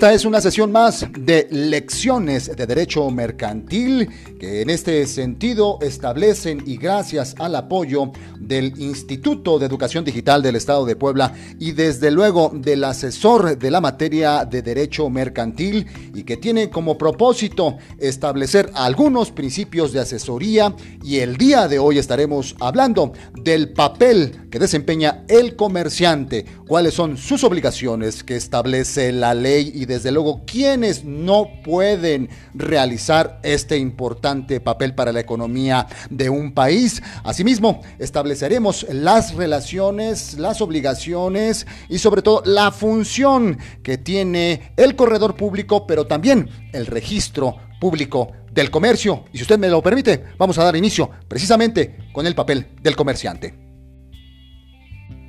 Esta es una sesión más de lecciones de derecho mercantil que en este sentido establecen y gracias al apoyo del Instituto de Educación Digital del Estado de Puebla y desde luego del asesor de la materia de derecho mercantil y que tiene como propósito establecer algunos principios de asesoría y el día de hoy estaremos hablando del papel que desempeña el comerciante, cuáles son sus obligaciones que establece la ley y desde luego quiénes no pueden realizar este importante papel para la economía de un país. Asimismo, estableceremos las relaciones, las obligaciones y sobre todo la función que tiene el corredor público, pero también el registro público del comercio. Y si usted me lo permite, vamos a dar inicio precisamente con el papel del comerciante.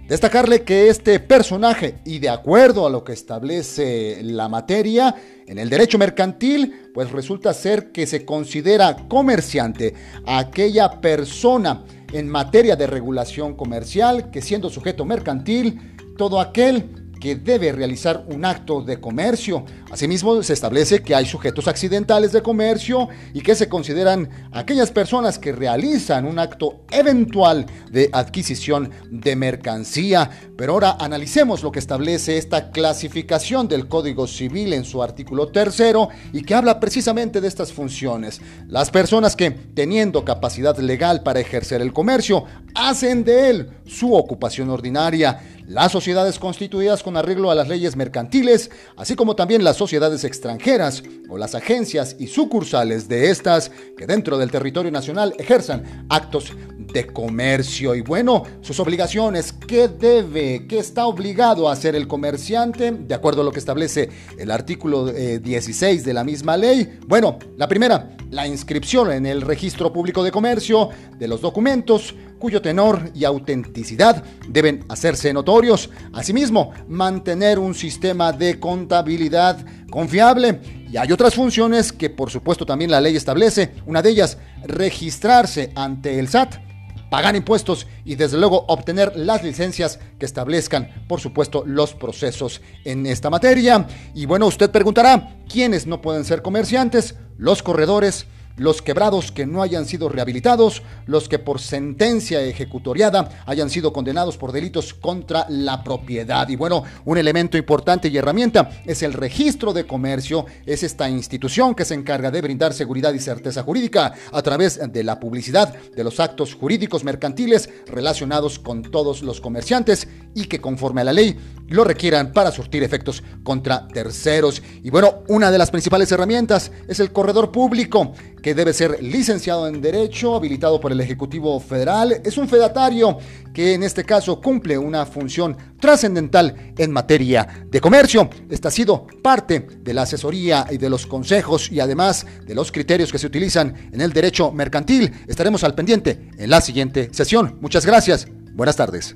Destacarle que este personaje, y de acuerdo a lo que establece la materia, en el derecho mercantil, pues resulta ser que se considera comerciante a aquella persona en materia de regulación comercial que siendo sujeto mercantil, todo aquel que debe realizar un acto de comercio. Asimismo, se establece que hay sujetos accidentales de comercio y que se consideran aquellas personas que realizan un acto eventual de adquisición de mercancía. Pero ahora analicemos lo que establece esta clasificación del Código Civil en su artículo tercero y que habla precisamente de estas funciones. Las personas que, teniendo capacidad legal para ejercer el comercio, hacen de él su ocupación ordinaria las sociedades constituidas con arreglo a las leyes mercantiles, así como también las sociedades extranjeras o las agencias y sucursales de estas que dentro del territorio nacional ejerzan actos de comercio. Y bueno, sus obligaciones, ¿qué debe, qué está obligado a hacer el comerciante de acuerdo a lo que establece el artículo 16 eh, de la misma ley? Bueno, la primera, la inscripción en el registro público de comercio de los documentos cuyo tenor y autenticidad deben hacerse notorios. Asimismo, mantener un sistema de contabilidad confiable. Y hay otras funciones que por supuesto también la ley establece. Una de ellas, registrarse ante el SAT pagar impuestos y desde luego obtener las licencias que establezcan, por supuesto, los procesos en esta materia. Y bueno, usted preguntará, ¿quiénes no pueden ser comerciantes? Los corredores, los quebrados que no hayan sido rehabilitados, los que por sentencia ejecutoriada hayan sido condenados por delitos contra la propiedad. Y bueno, un elemento importante y herramienta es el registro de comercio, es esta institución que se encarga de brindar seguridad y certeza jurídica a través de la publicidad de los actos jurídicos mercantiles relacionados con todos los comerciantes y que conforme a la ley lo requieran para surtir efectos contra terceros. Y bueno, una de las principales herramientas es el corredor público que debe ser licenciado en Derecho, habilitado por el Ejecutivo Federal. Es un fedatario que en este caso cumple una función trascendental en materia de comercio. Esta ha sido parte de la asesoría y de los consejos y además de los criterios que se utilizan en el derecho mercantil. Estaremos al pendiente en la siguiente sesión. Muchas gracias. Buenas tardes.